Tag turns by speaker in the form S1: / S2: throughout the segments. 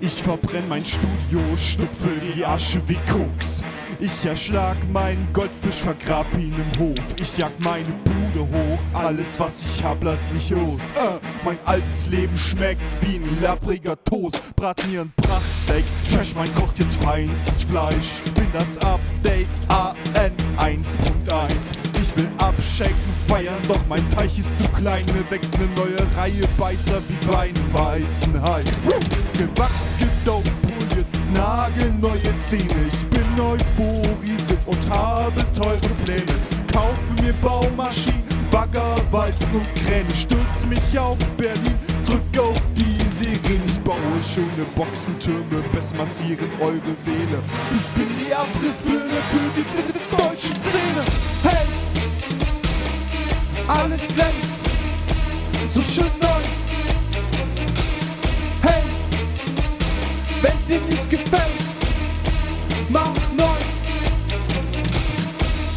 S1: Ich verbrenn mein Studio, schnupfe die Asche wie Koks. Ich erschlag meinen Goldfisch, vergrab ihn im Hof. Ich jag meine Bude hoch, alles was ich hab, lass nicht los. Äh, mein altes Leben schmeckt wie ein labbriger Toast. Brat mir ein Prachtsteak, Trash, mein kocht jetzt feinstes Fleisch. Bin das Update AN 1.1. Ich will abschenken, doch mein Teich ist zu klein. Mir wächst eine neue Reihe Beißer wie bei einem weißen Hai. Gewachsen, gedopt, poliert, nagelneue Zähne. Ich bin euphorisiert und habe teure Pläne. Kaufe mir Baumaschinen, Bagger, Walzen und Kräne. Stürz mich auf Berlin, drück auf die Sirene. Ich baue schöne Boxentürme, best massieren eure Seele. Ich bin die Abrissbirne für die deutsche Szene. Hey! Alles glänzt, so schön neu. Hey! Wenn's dir nicht gefällt, mach neu.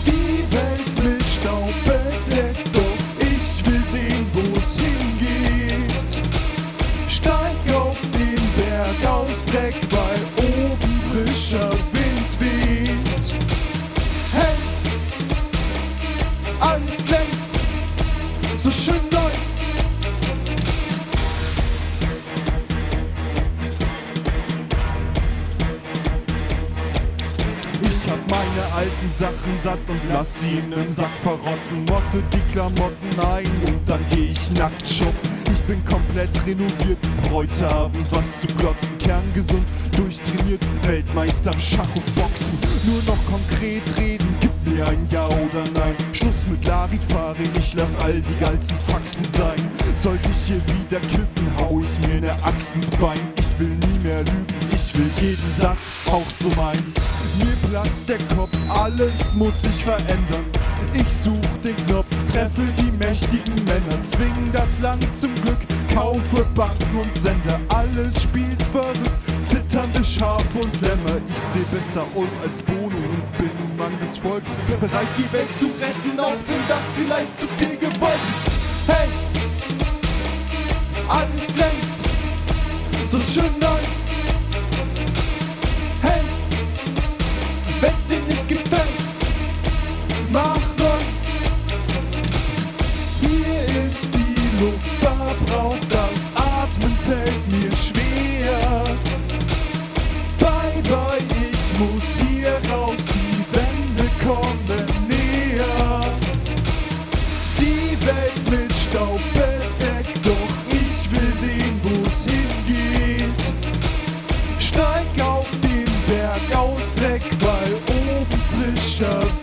S1: Die Welt mit Staub bedeckt, doch ich will sehen, wo's hingeht. Steig auf den Berg aus Dreck, weil oben frischer Wind so schön. Ich hab meine alten Sachen satt und lass sie in nem Sack verrotten. Motte die Klamotten ein und dann geh ich nackt shoppen. Ich bin komplett renoviert, heute Abend was zu glotzen. Kerngesund, durchtrainiert, Weltmeister im Schach und Boxen. Nur noch konkret reden, mir ein Ja oder Nein. Schluss mit Larifari, ich lass all die geilsten Faxen sein. Sollte ich hier wieder kiffen, hau ich mir ne Axt ins Bein. Ich will nie mehr lügen, ich will jeden Satz auch so meinen. Mir platzt der Kopf, alles muss sich verändern. Ich such den Knopf, treffe die mächtigen Männer, zwing das Land zum Glück, kaufe Banken und Sender. Alles spielt verrückt, zitternde Schafe und Lämmer. Ich seh besser aus als Bono und bin Mann des Volkes, bereit die Welt zu retten, auch wenn das vielleicht zu viel gewollt ist. Hey! Alles glänzt, so schön neu. Hey! Wenn's dir nicht gefällt, mach neu. Hier ist die Luft verbraucht, das Atmen fällt mir schwer. Steig